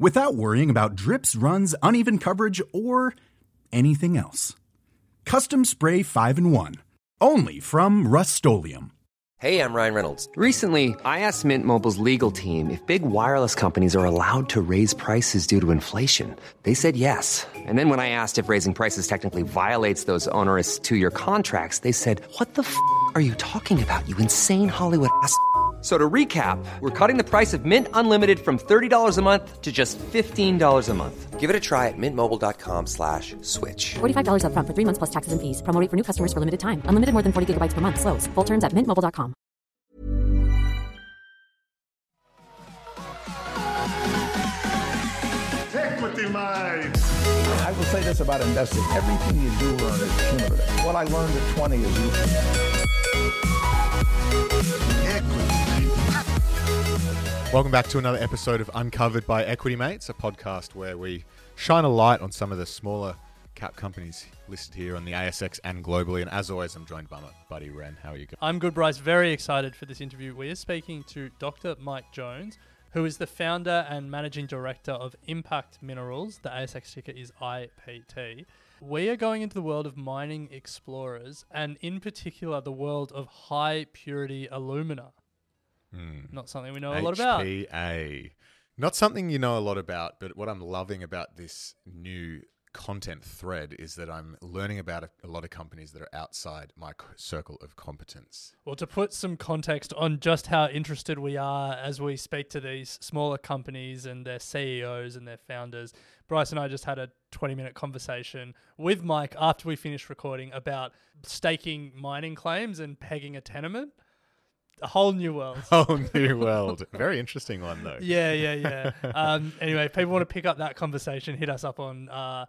without worrying about drips, runs, uneven coverage, or anything else. Custom Spray 5 in 1. Only from Rust Hey, I'm Ryan Reynolds. Recently, I asked Mint Mobile's legal team if big wireless companies are allowed to raise prices due to inflation. They said yes. And then when I asked if raising prices technically violates those onerous two year contracts, they said, What the f are you talking about, you insane Hollywood ass? So to recap, we're cutting the price of Mint Unlimited from $30 a month to just $15 a month. Give it a try at mintmobile.com slash switch. $45 up front for three months plus taxes and fees. Promo for new customers for limited time. Unlimited more than 40 gigabytes per month. Slows. Full terms at mintmobile.com. Equity Mind. I will say this about investing. Everything you do learn is cumulative. What I learned at 20 is useful. Welcome back to another episode of Uncovered by Equity Mates, a podcast where we shine a light on some of the smaller cap companies listed here on the ASX and globally. And as always, I'm joined by my buddy Ren. How are you going? I'm good, Bryce. Very excited for this interview. We are speaking to Dr. Mike Jones, who is the founder and managing director of Impact Minerals. The ASX ticker is IPT. We are going into the world of mining explorers, and in particular, the world of high purity alumina. Mm. Not something we know a lot about. HPA. Not something you know a lot about, but what I'm loving about this new content thread is that I'm learning about a, a, lot of companies that are outside my circle of competence. Well, to put some context on just how interested we are as we speak to these smaller companies and their CEOs and their founders, Bryce and I just had a 20 minute conversation with Mike after we finished recording about staking mining claims and pegging a tenement a whole new world. Whole new world. Very interesting one though. Yeah, yeah, yeah. um, anyway, if people want to pick up that conversation, hit us up on uh,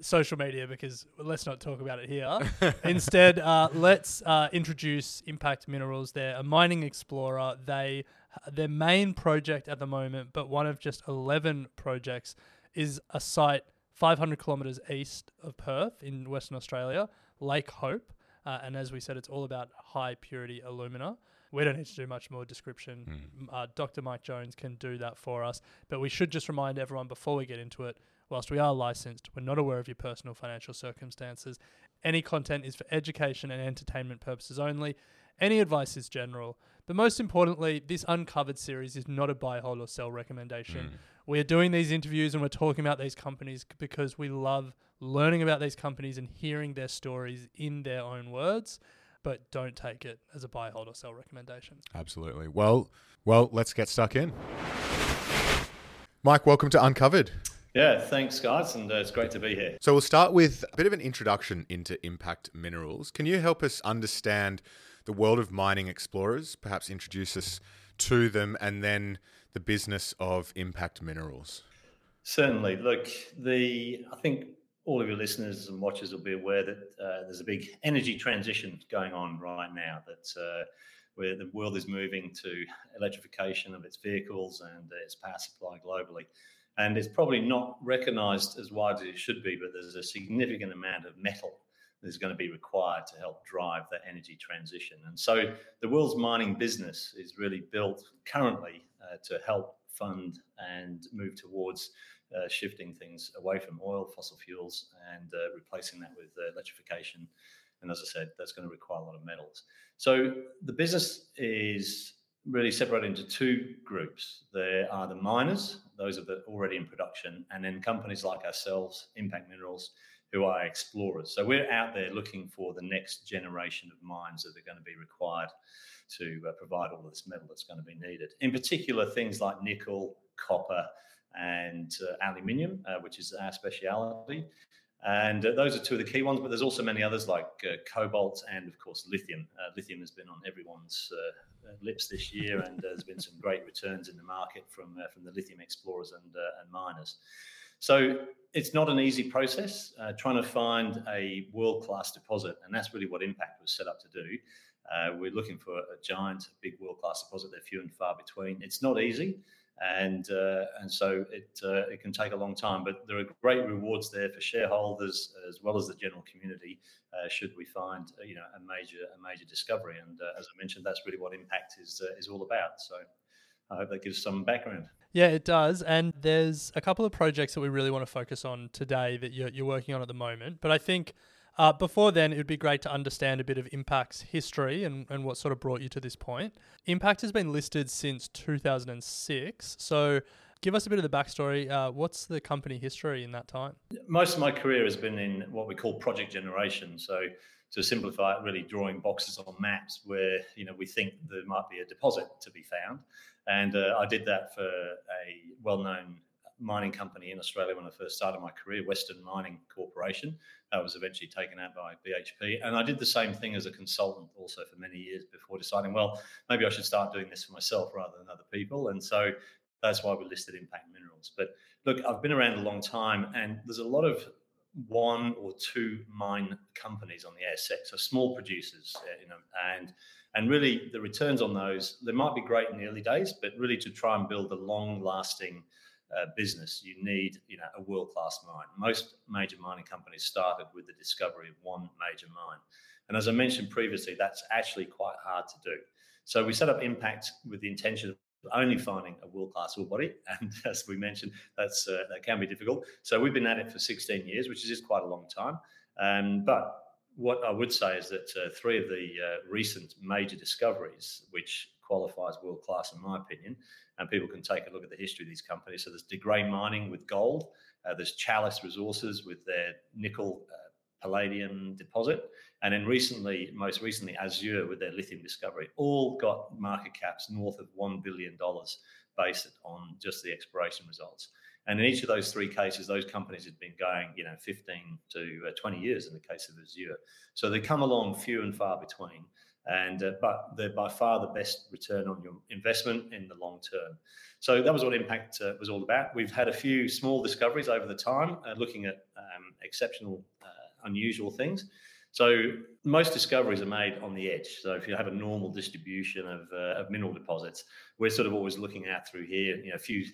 social media because let's not talk about it here. Instead, uh, let's uh, introduce Impact Minerals. They're a mining explorer. They their main project at the moment, but one of just eleven projects, is a site 500 kilometers east of Perth in Western Australia, Lake Hope. Uh, and as we said, it's all about high purity alumina. We don't need to do much more description. Mm. Uh, Dr. Mike Jones can do that for us. But we should just remind everyone before we get into it whilst we are licensed, we're not aware of your personal financial circumstances. Any content is for education and entertainment purposes only. Any advice is general. But most importantly, this Uncovered series is not a buy, hold, or sell recommendation. Mm. We are doing these interviews and we're talking about these companies because we love learning about these companies and hearing their stories in their own words but don't take it as a buy, hold, or sell recommendation. Absolutely. Well, well, let's get stuck in. Mike, welcome to Uncovered. Yeah, thanks, guys, and uh, it's great to be here. So we'll start with a bit of an introduction into Impact Minerals. Can you help us understand the world of mining explorers? Perhaps introduce us to them, and then the business of Impact Minerals. Certainly. Look, the I think all of your listeners and watchers will be aware that uh, there's a big energy transition going on right now. That uh, where the world is moving to electrification of its vehicles and its power supply globally. And it's probably not recognized as widely as it should be, but there's a significant amount of metal that is going to be required to help drive that energy transition. And so the world's mining business is really built currently uh, to help fund and move towards uh, shifting things away from oil, fossil fuels, and uh, replacing that with uh, electrification. And as I said, that's going to require a lot of metals. So the business is really separated into two groups. There are the miners, those are the already in production, and then companies like ourselves, Impact Minerals, who are explorers. So we're out there looking for the next generation of mines that are going to be required to uh, provide all of this metal that's going to be needed. In particular, things like nickel, copper, and uh, aluminium, uh, which is our speciality. And uh, those are two of the key ones, but there's also many others like uh, cobalt and, of course, lithium. Uh, lithium has been on everyone's uh, lips this year, and there's been some great returns in the market from from the lithium explorers and and miners. So it's not an easy process trying to find a world class deposit, and that's really what Impact was set up to do. We're looking for a giant, big world class deposit. They're few and far between. It's not easy, and uh, and so it uh, it can take a long time. But there are great rewards there for shareholders as well as the general community. Uh, should we find uh, you know a major a major discovery, and as I mentioned, that's really what Impact is is all about. So. I hope that gives some background. Yeah, it does. And there's a couple of projects that we really want to focus on today that you're, you're working on at the moment. But I think uh, before then, it would be great to understand a bit of Impact's history and, and what sort of brought you to this point. Impact has been listed since 2006. So give us a bit of the backstory. Uh, what's the company history in that time? Most of my career has been in what we call project generation. So to simplify it, really drawing boxes on maps where you know we think there might be a deposit to be found, and uh, I did that for a well-known mining company in Australia when I first started my career, Western Mining Corporation. That was eventually taken out by BHP, and I did the same thing as a consultant also for many years before deciding, well, maybe I should start doing this for myself rather than other people, and so that's why we listed Impact Minerals. But look, I've been around a long time, and there's a lot of one or two mine companies on the ASX, so small producers, uh, you know, and and really the returns on those they might be great in the early days, but really to try and build a long-lasting business, you need you know a world-class mine. Most major mining companies started with the discovery of one major mine, and as I mentioned previously, that's actually quite hard to do. So we set up Impact with the intention of only finding a world-class ore body, and as we mentioned, that's uh, that can be difficult. So we've been at it for 16 years, which is quite a long time. Um, but what I would say is that uh, three of the uh, recent major discoveries, which qualifies world-class in my opinion, and people can take a look at the history of these companies. So there's De Grey Mining with gold, uh, there's Chalice Resources with their nickel uh, palladium deposit. And then recently, most recently, Azure with their lithium discovery, all got market caps north of $1 billion based on just the exploration results. And in each of those three cases, those companies had been going, you know, 15 to uh, 20 years in the case of Azure. So they come along few and far between. And uh, but they're by far the best return on your investment in the long term. So that was what Impact uh, was all about. We've had a few small discoveries over the time, uh, looking at um, exceptional uh, unusual things. So most discoveries are made on the edge. So if you have a normal distribution of, uh, of mineral deposits, we're sort of always looking out through here, you know, a few,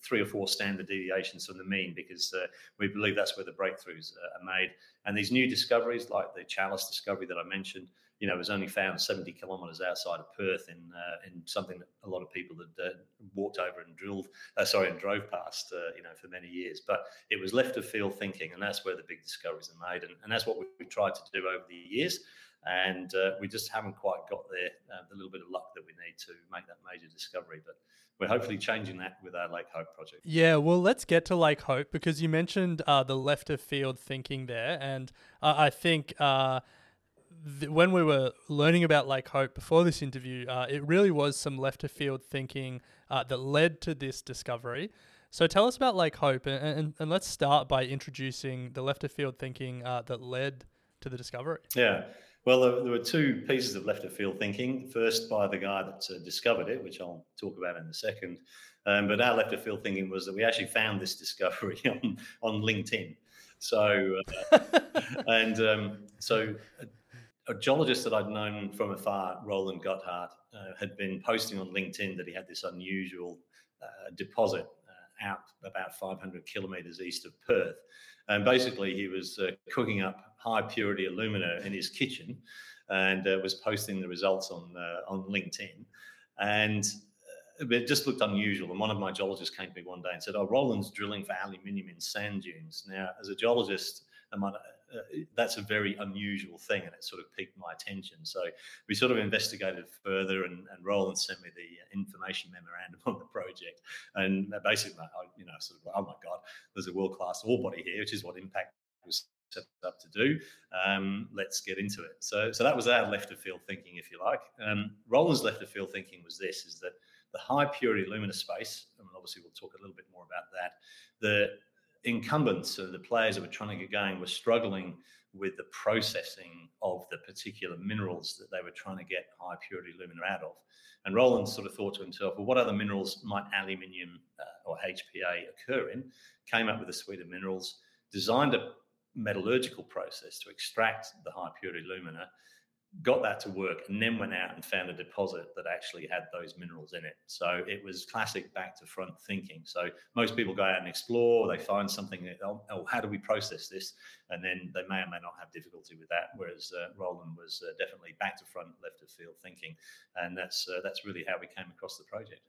three or four standard deviations from the mean because uh, we believe that's where the breakthroughs are made. And these new discoveries, like the Chalice discovery that I mentioned, you know, was only found 70 kilometres outside of Perth in uh, in something that a lot of people had uh, walked over and drilled, uh, sorry, and drove past, uh, you know, for many years. But it was left of field thinking, and that's where the big discoveries are made, and, and that's what we've tried to do over the years. And uh, we just haven't quite got there, uh, the little bit of luck that we need to make that major discovery. But we're hopefully changing that with our Lake Hope project. Yeah, well, let's get to Lake Hope because you mentioned the left of field thinking there, and I think th- when we were learning about Lake Hope before this interview, uh, it really was some left of field thinking uh, that led to this discovery. So tell us about Lake Hope, and, and, and let's start by introducing the left of field thinking uh, that led to the discovery. Yeah. Well, there were two pieces of left of field thinking. First, by the guy that uh, discovered it, which I'll talk about in a second. Um, but our left of field thinking was that we actually found this discovery on, on LinkedIn. So, uh, and um, so a geologist that I'd known from afar, Roland Gotthard, uh, had been posting on LinkedIn that he had this unusual uh, deposit uh, out about 500 kilometers east of Perth. And basically, he was uh, cooking up high purity alumina in his kitchen and uh, was posting the results on, uh, on LinkedIn. And it just looked unusual. And one of my geologists came to me one day and said, Oh, Roland's drilling for aluminium in sand dunes. Now, as a geologist, uh, that's a very unusual thing, and it sort of piqued my attention. So we sort of investigated further, and, and Roland sent me the information memorandum on the project, and basically, I, you know, sort of, oh my god, there's a world class ore body here, which is what Impact was set up to do. Um, let's get into it. So, so that was our left of field thinking, if you like. Um, Roland's left of field thinking was this: is that the high purity alumina space, and obviously we'll talk a little bit more about that. The incumbents, uh, the players that were trying to get going, were struggling with the processing of the particular minerals that they were trying to get high purity alumina out of. And Roland sort of thought to himself, well, what other minerals might aluminium uh, or HPA occur in? Came up with a suite of minerals, designed a metallurgical process to extract the high purity alumina, got that to work, and then went out and found a deposit that actually had those minerals in it. So it was classic back to front thinking. So most people go out and explore, they find something, oh, oh how do we process this? And then they may or may not have difficulty with that. Whereas uh, Roland was uh, definitely back to front, left of field thinking, and that's uh, that's really how we came across the project.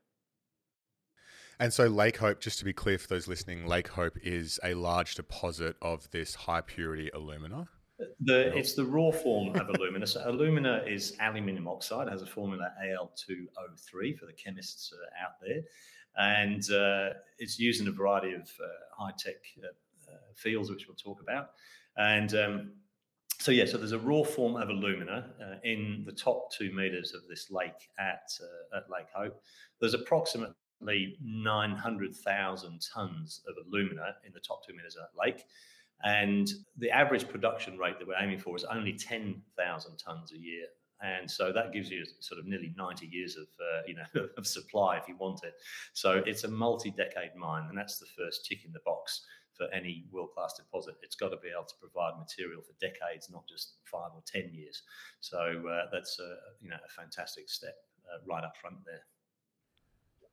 And so, Lake Hope, just to be clear for those listening, Lake Hope is a large deposit of this high purity alumina. The, it's the raw form of alumina. So alumina is aluminium oxide, It has a formula Al2O3 for the chemists uh, out there. And uh, it's used in a variety of uh, high tech uh, uh, fields, which we'll talk about. And um, so, yeah, so there's a raw form of alumina uh, in the top two meters of this lake at, at Lake Hope. There's approximately 900,000 tons of alumina in the top two meters of that lake. And the average production rate that we're aiming for is only 10,000 tons a year. And so that gives you sort of nearly 90 years of, uh, you know, of supply if you want it. So it's a multi-decade mine, and that's the first tick in the box for any world-class deposit. It's got to be able to provide material for decades, not just five or 10 years. So uh, that's a, you know, a fantastic step uh, right up front there.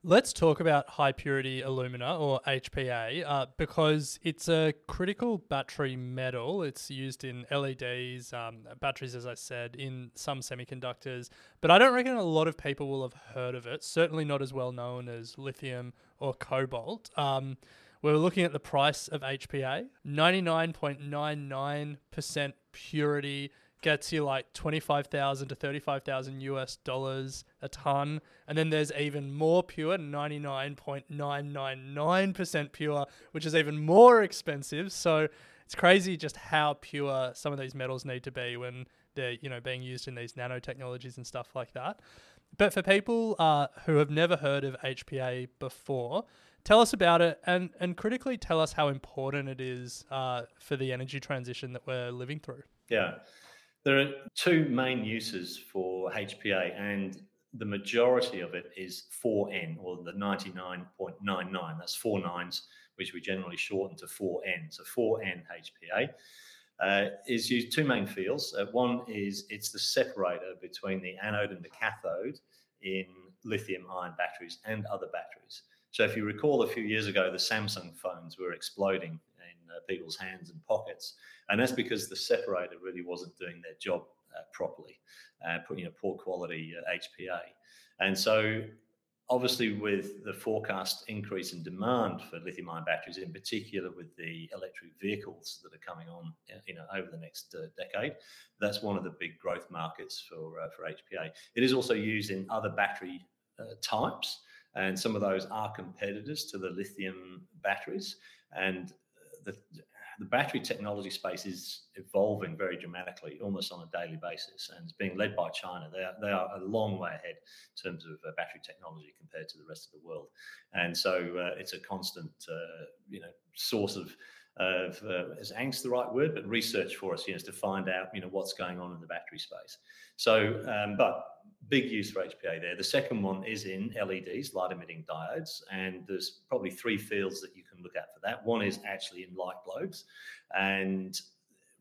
Let's talk about high purity alumina or HPA uh, because it's a critical battery metal. It's used in LEDs, um, batteries, as I said, in some semiconductors. But I don't reckon a lot of people will have heard of it. Certainly not as well known as lithium or cobalt. Um, we're looking at the price of HPA 99.99% purity gets you like 25,000 to 35,000 US dollars a ton. And then there's even more pure, 99.999% pure, which is even more expensive. So it's crazy just how pure some of these metals need to be when they're, you know, being used in these nanotechnologies and stuff like that. But for people uh, who have never heard of HPA before, tell us about it and, and critically tell us how important it is uh, for the energy transition that we're living through. Yeah. There are two main uses for HPA, and the majority of it is 4N or the 99.99. That's four nines, which we generally shorten to 4N. So 4N HPA uh, is used two main fields. Uh, one is it's the separator between the anode and the cathode in lithium ion batteries and other batteries. So if you recall a few years ago, the Samsung phones were exploding in uh, people's hands and pockets. And that's because the separator really wasn't doing their job uh, properly, uh, putting a poor quality uh, HPA. And so, obviously, with the forecast increase in demand for lithium ion batteries, in particular with the electric vehicles that are coming on uh, you know, over the next uh, decade, that's one of the big growth markets for, uh, for HPA. It is also used in other battery types. And some of those are competitors to the lithium batteries. And the, the battery technology space is evolving very dramatically, almost on a daily basis, and it's being led by China. They are, they are a long way ahead in terms of uh, battery technology compared to the rest of the world, and so uh, it's a constant, uh, you know, source of of uh, is angst the right word, but research for us, you know, to find out, you know, what's going on in the battery space. So, um, but big use for HPA there. The second one is in LEDs, light emitting diodes, and there's probably three fields that you can look at for that. One is actually in light globes, and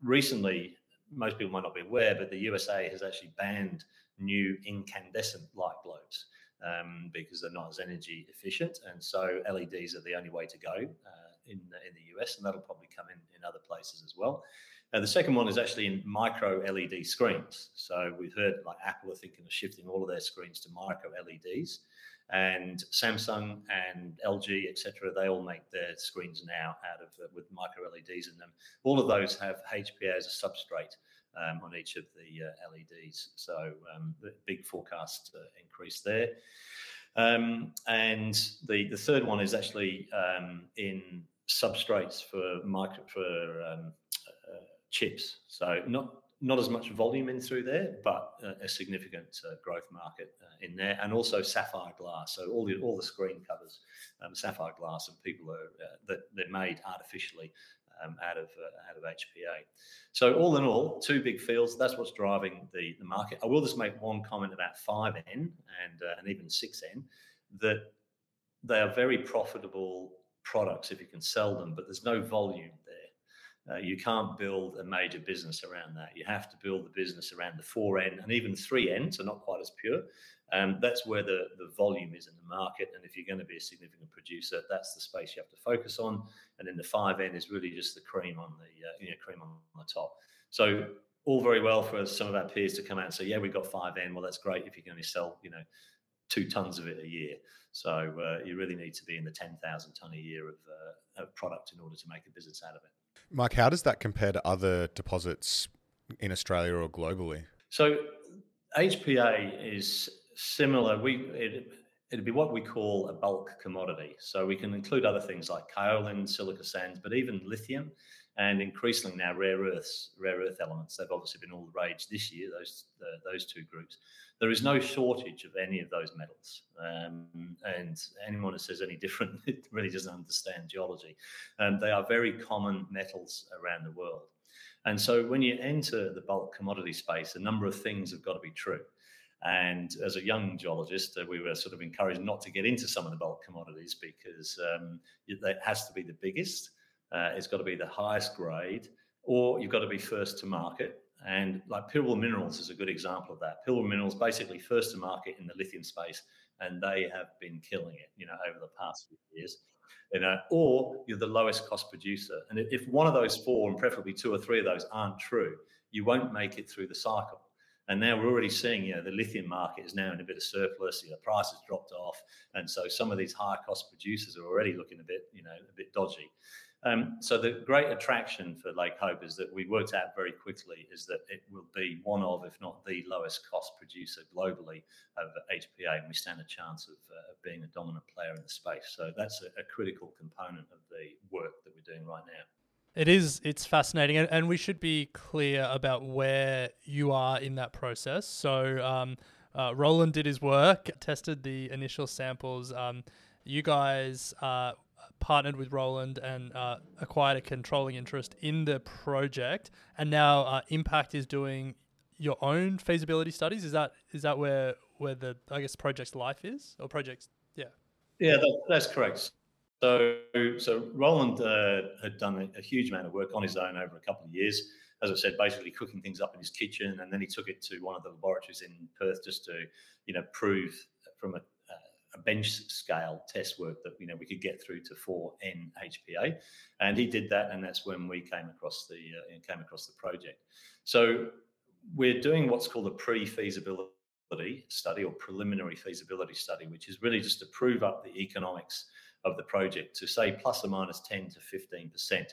recently, most people might not be aware, but the USA has actually banned new incandescent light globes um, because they're not as energy efficient, and so LEDs are the only way to go uh, in in the US, and that'll probably come in in other places as well. And the second one is actually in micro LED screens. So we've heard like Apple are thinking of shifting all of their screens to micro LEDs, and Samsung and LG, etc. They all make their screens now out of uh, with micro LEDs in them. All of those have HPA as a substrate um, on each of the uh, LEDs. So um, the big forecast uh, increase there. Um, and the, the third one is actually um, in substrates for micro for um, chips. So not not as much volume in through there, but a, a significant uh, growth market uh, in there, and also sapphire glass. So all the all the screen covers um, sapphire glass, and people are uh, that they're made artificially um, out of uh, out of HPA. So all in all, two big fields. That's what's driving the, the market. I will just make one comment about 5N and uh, and even 6N that they are very profitable products if you can sell them, but there's no volume there. Uh, you can't build a major business around that. You have to build the business around the 4N and even 3N, so not quite as pure. Um, that's where the, the volume is in the market. And if you're going to be a significant producer, that's the space you have to focus on. And then the 5N is really just the cream on the uh, you know, cream on the top. So all very well for some of our peers to come out and say, yeah, we've got 5N. Well, that's great if you can only sell, you know, two tons of it a year. So uh, you really need to be in the 10,000 ton a year of, uh, of product in order to make a business out of it. Mike, how does that compare to other deposits in Australia or globally? So HPA is similar. We it, it'd be what we call a bulk commodity. So we can include other things like kaolin, silica sands, but even lithium, and increasingly now rare earths, rare earth elements. They've obviously been all the rage this year. Those uh, those two groups. There is no shortage of any of those metals, um, and anyone who says any different really doesn't understand geology. Um, they are very common metals around the world. And so when you enter the bulk commodity space, a number of things have got to be true. And as a young geologist, uh, we were sort of encouraged not to get into some of the bulk commodities because um, it, it, has to be the biggest, uh, it's got to be the highest grade, or you've got to be first to market. And like Pilbara Minerals is a good example of that. Pilbara Minerals basically first to market in the lithium space, and they have been killing it, you know, over the past few years. You know, or you're the lowest cost producer. And if one of those four, and preferably two or three of those, aren't true, you won't make it through the cycle. And now we're already seeing, you know, the lithium market is now in a bit of surplus. You know, the price has dropped off, and so some of these higher cost producers are already looking a bit, you know, a bit dodgy. Um, so the great attraction for Lake Hope is that we worked out very quickly is that it will be one of, if not the lowest cost producer globally of HPA, and we stand a chance of, uh, being a dominant player in the space. So that's a, a critical component of the work that we're doing right now. It is. It's fascinating, and, and we should be clear about where you are in that process. So, um, uh, Roland did his work, tested the initial samples. Um, you guys uh, partnered with Roland and uh, acquired a controlling interest in the project, and now uh, Impact is doing your own feasibility studies. Is that is that where where the I guess project's life is, or projects? Yeah. Yeah, that, that's correct. So, so Roland uh, had done a, a, huge amount of work on his own over a couple of years. As I said, basically cooking things up in his kitchen, and then he took it to one of the laboratories in Perth just to, you know, prove from a, a bench scale test work that you know we could get through to 4N HPA, and he did that, and that's when we came across the uh, came across the project. So we're doing what's called a pre-feasibility study or preliminary feasibility study, which is really just to prove up the economics of the project to say plus or minus 10 to 15%.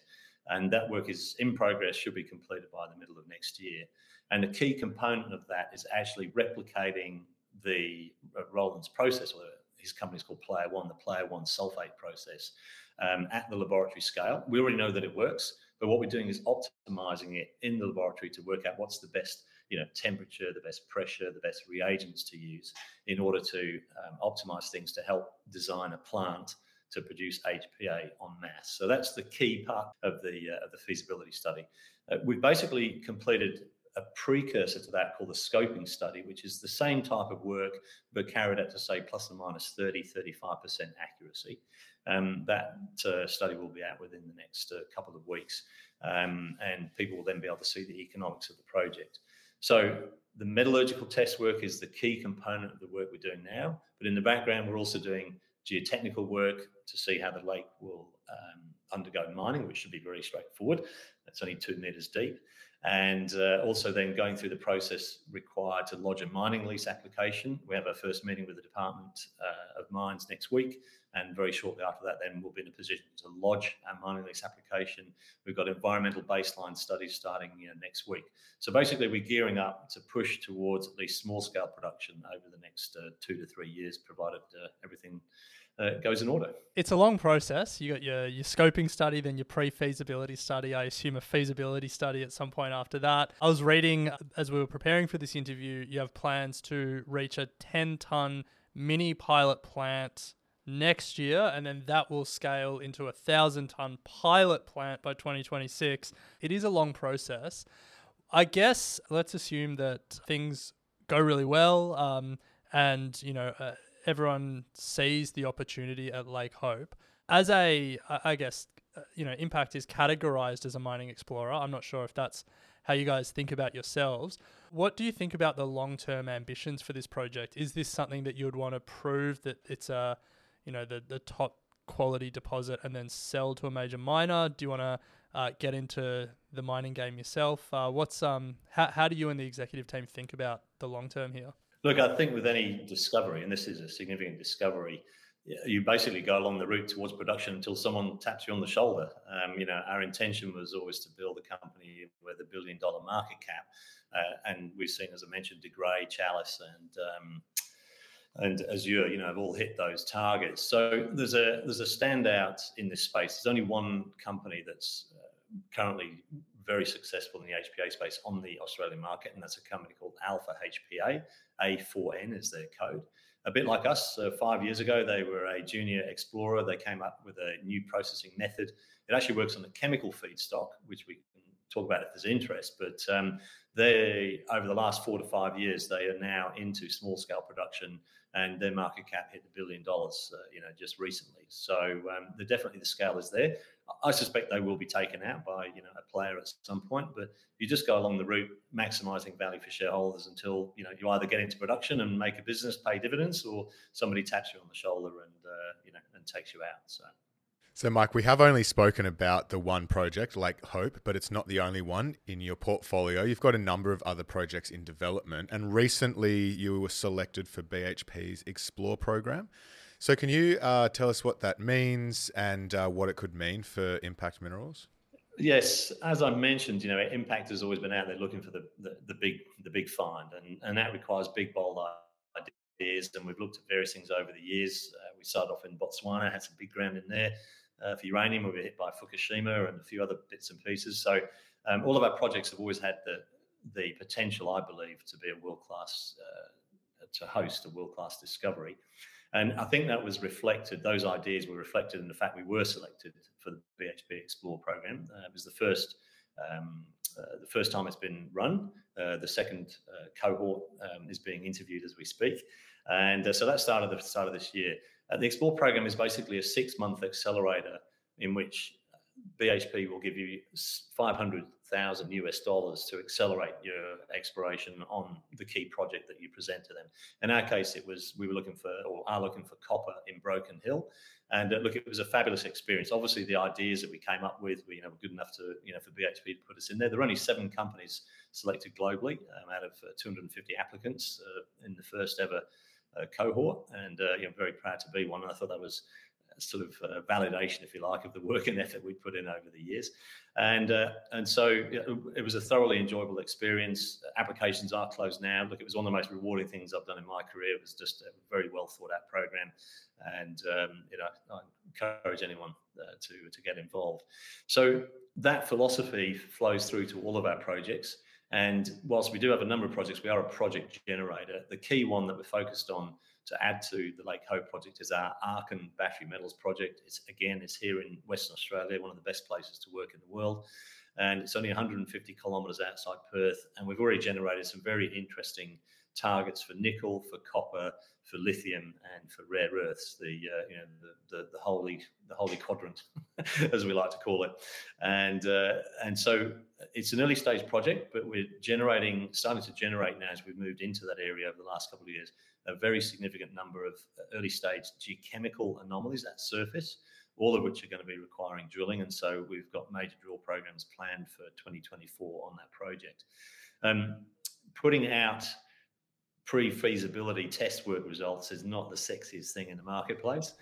And that work is in progress, should be completed by the middle of next year. And a key component of that is actually replicating the uh, Roland's process, or his company is called Playone, the Playone sulfate process um, at the laboratory scale. We already know that it works, but what we're doing is optimizing it in the laboratory to work out what's the best you know temperature the best pressure the best reagents to use in order to um, optimize things to help design a plant to produce HPA on mass. So that's the key part of the uh, of the feasibility study. Uh, we've basically completed a precursor to that called the scoping study, which is the same type of work but carried out to say plus or minus 30, 35% accuracy. Um, that uh, study will be out within the next uh, couple of weeks, um, and people will then be able to see the economics of the project. So the metallurgical test work is the key component of the work we're doing now, but in the background, we're also doing geotechnical work to see how the lake will um, undergo mining, which should be very straightforward. It's only two metres deep. And uh, also then going through the process required to lodge a mining lease application. We have our first meeting with the Department uh, of Mines next week. And very shortly after that, then we'll be in a position to lodge our mining lease application. We've got environmental baseline studies starting you know, next week. So basically, we're gearing up to push towards at least small scale production over the next uh, two to three years, provided uh, everything uh, goes in order. It's a long process. You got your your scoping study, then your pre-feasibility study. I assume a feasibility study at some point after that. I was reading as we were preparing for this interview. You have plans to reach a 10 ton mini pilot plant next year, and then that will scale into a thousand ton pilot plant by 2026. It is a long process. I guess let's assume that things go really well, um, and you know uh, everyone sees the opportunity at Lake Hope. As a, I guess, uh, you know, Impact is categorized as a mining explorer. I'm not sure if that's how you guys think about yourselves. What do you think about the long term ambitions for this project? Is this something that you would want to prove that it's a, you know, the, the top quality deposit and then sell to a major miner? Do you want to uh, get into the mining game yourself? Uh, what's um, how, how do you and the executive team think about the long term here? Look, I think with any discovery, and this is a significant discovery, you basically go along the route towards production until someone taps you on the shoulder. Um, you know, our intention was always to build a company with a billion dollar market cap, uh, and we've seen, as I mentioned, De Grey, Chalice, and um, and Azure, you know, have all hit those targets. So there's a there's a standout in this space. There's only one company that's uh, currently very successful in the HPA space on the Australian market, and that's a company called Alpha HPA. A4N is their code a bit like us. Uh, five years ago, they were a junior explorer. They came up with a new processing method. It actually works on a chemical feedstock, which we can talk about if there's interest. But um, they, over the last four to five years, they are now into small scale production, and their market cap hit a billion dollars, uh, you know, just recently. So um, definitely the scale is there. I suspect they will be taken out by you know a player at some point, but you just go along the route maximizing value for shareholders until you know you either get into production and make a business pay dividends, or somebody taps you on the shoulder and uh, you know and takes you out. So. So, Mike, we have only spoken about the one project, Lake Hope, but it's not the only one in your portfolio. You've got a number of other projects in development, and recently you were selected for BHP's Explore program. So, can you uh, tell us what that means and uh, what it could mean for Impact Minerals? Yes, as I mentioned, you know, Impact has always been out there looking for the, the, the big the big find, and, and that requires big bold ideas. And we've looked at various things over the years. Uh, we started off in Botswana, had some big ground in there uh, for uranium. We were hit by Fukushima and a few other bits and pieces. So um, all of our projects have always had the the potential, I believe, to be a world class uh, to host a world class discovery. And I think that was reflected, those ideas were reflected in the fact we were selected for the BHP Explore program. Uh, it was the first. Um, uh, the first time it's been run. Uh, the second uh, cohort um, is being interviewed as we speak, and uh, so that started the start of this year. Uh, the Explore program is basically a six-month accelerator in which BHP will give you 500,000 US dollars to accelerate your exploration on the key project that you present to them. In our case, it was we were looking for or are looking for copper in Broken Hill, and uh, look, it was a fabulous experience. Obviously, the ideas that we came up with, were, you know, were good enough to you know for BHP to put us in there. There are only seven companies selected globally um, out of uh, 250 applicants uh, in the first ever uh, cohort, and uh, you know, very proud to be one. And I thought that was sort of uh, validation, if you like, of the work and effort we put in over the years. And uh, and so it was a thoroughly enjoyable experience. Applications are closed now. Look, it was one of the most rewarding things I've done in my career. It was just a very well thought out program, and um, you know I encourage anyone uh, to to get involved. So that philosophy flows through to all of our projects. And whilst we do have a number of projects, we are a project generator. The key one that we're focused on to add to the Lake Hope project is our Arkun Battery Metals project. It's again, it's here in Western Australia, one of the best places to work in the world. And it's only 150 kilometres outside Perth. And we've already generated some very interesting targets for nickel, for copper, for lithium, and for rare earths. The uh, you know the, the, the holy the holy quadrant, as we like to call it. And uh, and so it's an early stage project, but we're generating starting to generate now as we've moved into that area over the last couple of years a very significant number of early stage geochemical anomalies at surface, all of which are going to be requiring drilling. And so we've got major drill programs planned for 2024 on that project. Um, putting out pre-feasibility test work results is not the sexiest thing in the marketplace,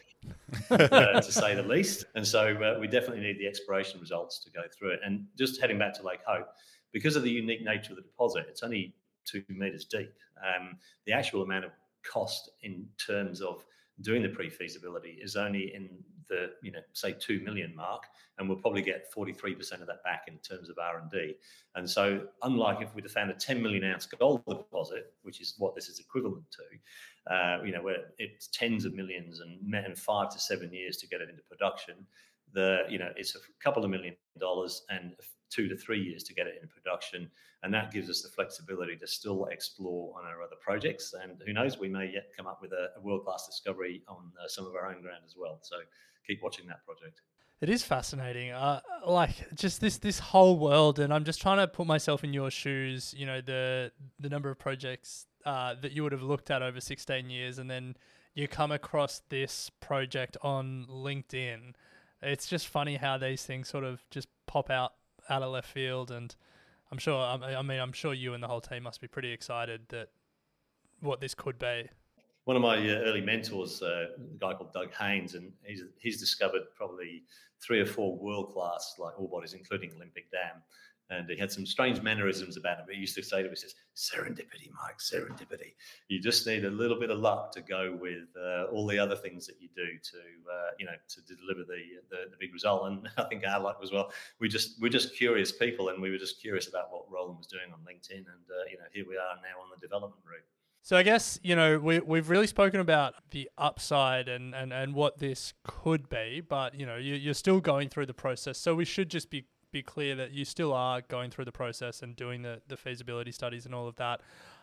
uh, to say the least. And so uh, we definitely need the exploration results to go through it. And just heading back to Lake Hope, because of the unique nature of the deposit, it's only two meters deep. Um, the actual amount of cost in terms of doing the pre-feasibility is only in the you know say 2 million mark and we'll probably get 43% of that back in terms of r&d and so unlike if we'd have found a 10 million ounce gold deposit which is what this is equivalent to uh, you know where it's tens of millions and, and five to seven years to get it into production the you know it's a couple of million dollars and two to three years to get it in production. And that gives us the flexibility to still explore on our other projects. And who knows, we may yet come up with a, a world class discovery on uh, some of our own ground as well. So keep watching that project. It is fascinating. Uh, like just this this whole world, and I'm just trying to put myself in your shoes. You know, the the number of projects uh, that you would have looked at over 16 years, and then you come across this project on LinkedIn. It's just funny how these things sort of just pop out out of left field, and I'm sure. I mean, I'm sure you and the whole team must be pretty excited that what this could be. One of my uh, early mentors, uh, a guy called Doug Haynes, and he's he's discovered probably three or four world class like all bodies, including Olympic Dam and he had some strange mannerisms about him. He used to say to me, "says Serendipity, Mike, serendipity. You just need a little bit of luck to go with uh, all the other things that you do to, uh, you know, to deliver the, the, the big result." And I think our luck was well. We just we're just curious people, and we were just curious about what Roland was doing on LinkedIn, and uh, you know, here we are now on the development route. So I guess you know we we've really spoken about the upside and, and, and what this could be, but you know you, you're still going through the process, so we should just be be clear that you still are going through the process and doing the, the feasibility studies and all of that.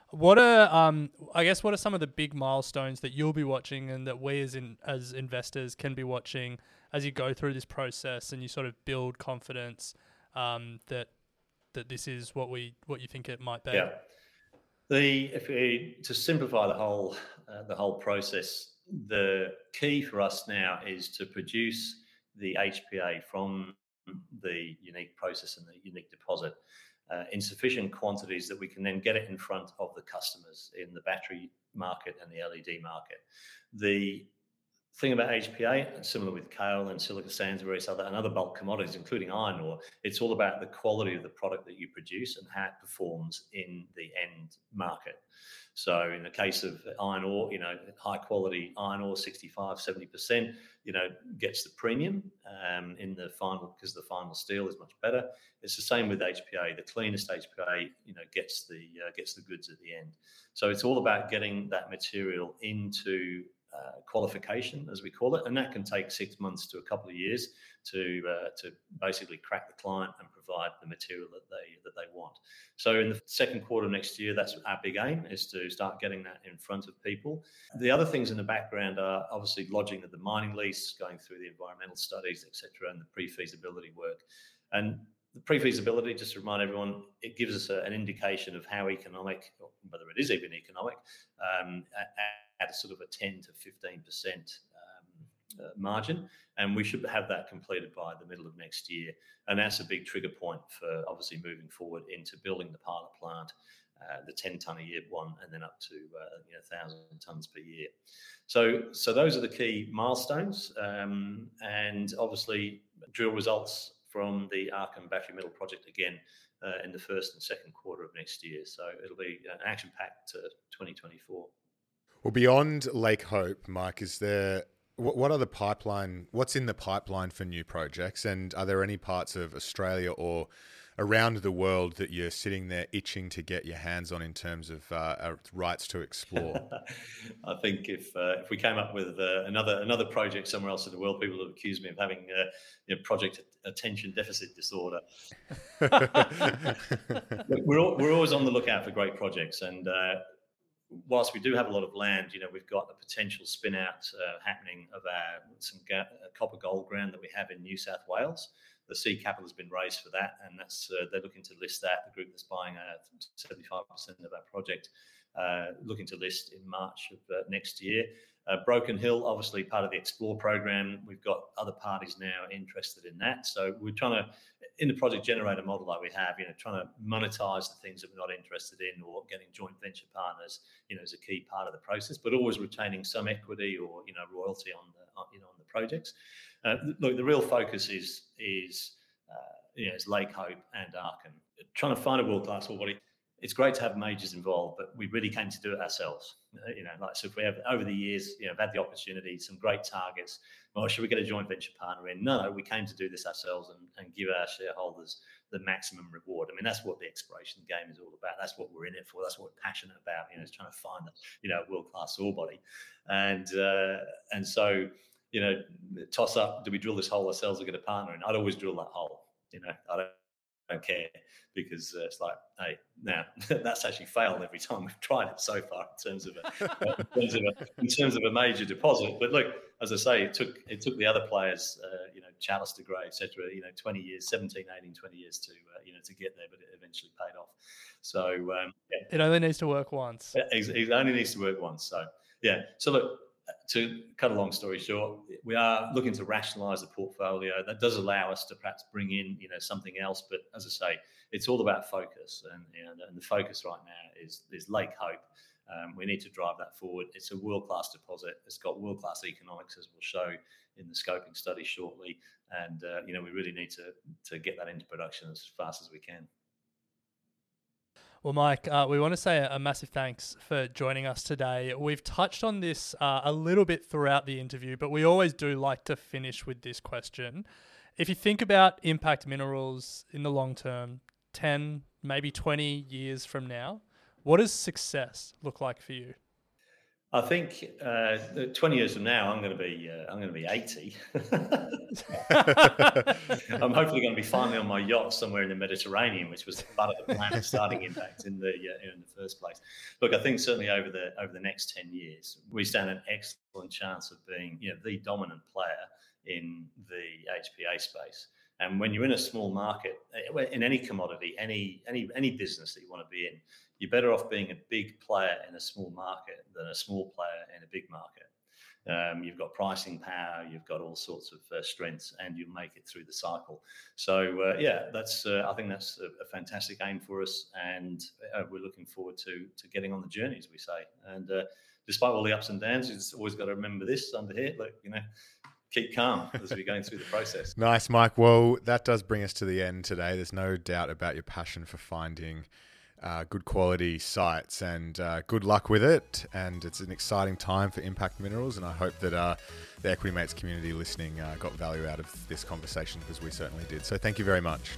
What are um, I guess what are some of the big milestones that you'll be watching and that we as in as investors can be watching as you go through this process and you sort of build confidence um, that that this is what we what you think it might be. Yeah. The if we to simplify the whole uh, the whole process, the key for us now is to produce the HPA from the unique process and the unique deposit uh, in sufficient quantities that we can then get it in front of the customers in the battery market and the LED market. The thing about HPA, similar with kaolin and silica sands, various other and other bulk commodities, including iron ore, it's all about the quality of the product that you produce and how it performs in the end market. So in the case of iron ore, you know, high quality iron ore, 65, 70%, you know, gets the premium um, in the final because the final steel is much better. It's the same with HPA. The cleanest HPA, you know, gets the uh, gets the goods at the end. So it's all about getting that material into uh, qualification, as we call it, and that can take six months to a couple of years to uh, to basically crack the client and provide the material that they that they want. So in the second quarter next year, that's our big aim is to start getting that in front of people. The other things in the background are obviously lodging of the mining lease, going through the environmental studies, etc., and the pre-feasibility work. And the pre-feasibility, just to remind everyone, it gives us a, an indication of how economic, whether it is even economic, um, at, a sort of a 10 to 15 percent uh, margin, and we should have that completed by the middle of next year. And that's a big trigger point for obviously moving forward into building the pilot plant, uh, the 10 ton a year one, and then up to uh, you know thousand tons per year. So, so those are the key milestones, um, and obviously drill results from the Arkun Battery Metal Project again uh, in the first and second quarter of next year. So it'll be an action-packed uh, 2024. Well, beyond Lake Hope, Mike, is there what, what are the pipeline? What's in the pipeline for new projects? And are there any parts of Australia or around the world that you're sitting there itching to get your hands on in terms of uh, rights to explore? I think if uh, if we came up with uh, another another project somewhere else in the world, people would accuse me of having uh, you know, project attention deficit disorder. we're all, we're always on the lookout for great projects, and uh, whilst we do have a lot of land, you know, we've got a potential spin out uh, happening of our some ga- uh, copper gold ground that we have in New South Wales. The seed capital has been raised for that, and that's uh, they're looking to list that. The group that's buying uh, 75% of our project, uh, looking to list in March of uh, next year. Broken Hill, obviously part of the Explore program. We've got other parties now interested in that. So we're trying to, in the project generator model that we have, you know, trying to monetize the things that we're not interested in or getting joint venture partners, you know, is a key part of the process, but always retaining some equity or, you know, royalty on the, you know, on the projects. Uh, look, the real focus is, is, uh, you know, is Lake Hope and Arkun. Trying to find a world-class body it's great to have majors involved, but we really came to do it ourselves. Uh, you know, like so if we have over the years, you know, had the opportunity, some great targets. Well, should we get a joint venture partner in? No, no, we came to do this ourselves and, and give our shareholders the maximum reward. I mean, that's what the exploration game is all about. That's what we're in it for. That's what we're passionate about. You know, is trying to find a you know world class ore body, and uh, and so you know, toss up. Do we drill this hole ourselves or get a partner? And I'd always drill that hole. You know, I don't don't care because uh, it's like, hey, now that's actually failed every time we've tried it so far in terms of a, in, terms of a in terms of a major deposit. But look, as I say, it took it took the other players, uh, you know, Chalice de Grey, etc. You know, 20 years, 17, 18, 20 years to uh, you know to get there, but it eventually paid off. So um, yeah. it only needs to work once. It, it only needs to work once. So yeah. So look, to cut a long story short, we are looking to rationalise the portfolio. That does allow us to perhaps bring in, you know, something else. But as I say, it's all about focus, and, and, and the focus right now is is Lake Hope. Um, we need to drive that forward. It's a world class deposit. It's got world class economics, as we'll show in the scoping study shortly. And uh, you know, we really need to to get that into production as fast as we can. Well, Mike, uh, we want to say a massive thanks for joining us today. We've touched on this uh, a little bit throughout the interview, but we always do like to finish with this question. If you think about impact minerals in the long term, 10, maybe 20 years from now, what does success look like for you? I think uh, 20 years from now, I'm going to be uh, I'm going to be 80. I'm hopefully going to be finally on my yacht somewhere in the Mediterranean, which was part of the plan of starting Impact in the uh, in the first place. Look, I think certainly over the over the next 10 years, we stand an excellent chance of being you know the dominant player in the HPA space. And when you're in a small market, eh, in any commodity, any any any business that you want to be in, you're better off being a big player in a small market than a small player in a big market. Um, you've got pricing power, you've got all sorts of uh, strengths, and you make it through the cycle. So uh, yeah, that's uh, I think that's a, a, fantastic aim for us, and uh, we're looking forward to to getting on the journey, as we say. And uh, despite all the ups and downs, you've always got to remember this under here. Look, you know, keep calm as we're going through the process. nice, Mike. Well, that does bring us to the end today. There's no doubt about your passion for finding uh, good quality sites and uh, good luck with it. And it's an exciting time for Impact Minerals. And I hope that uh, the Equity Mates community listening uh, got value out of this conversation because we certainly did. So thank you very much.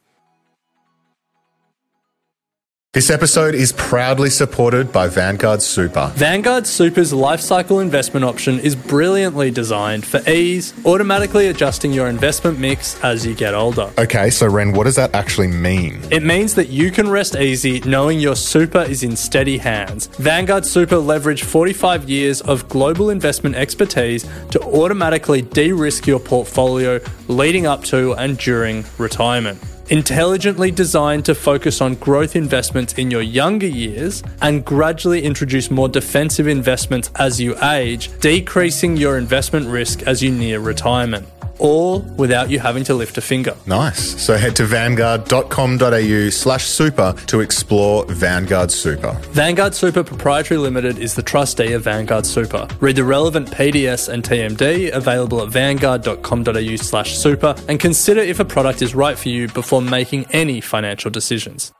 This episode is proudly supported by Vanguard Super. Vanguard Super's lifecycle investment option is brilliantly designed for ease, automatically adjusting your investment mix as you get older. Okay, so Ren, what does that actually mean? It means that you can rest easy knowing your super is in steady hands. Vanguard Super leverage 45 years of global investment expertise to automatically de-risk your portfolio leading up to and during retirement intelligently designed to focus on growth investments in your younger years and gradually introduce more defensive investments as you age, decreasing your investment risk as you near retirement all without you having to lift a finger. Nice. So head to vanguard.com.au slash super to explore Vanguard Super. Vanguard Super Proprietary Limited is the trustee of Vanguard Super. Read the relevant PDS and TMD available at vanguard.com.au slash super and consider if a product is right for you before making any financial decisions.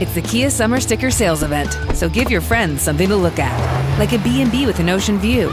It's the Kia Summer Sticker Sales Event, so give your friends something to look at, like a B&B with an ocean view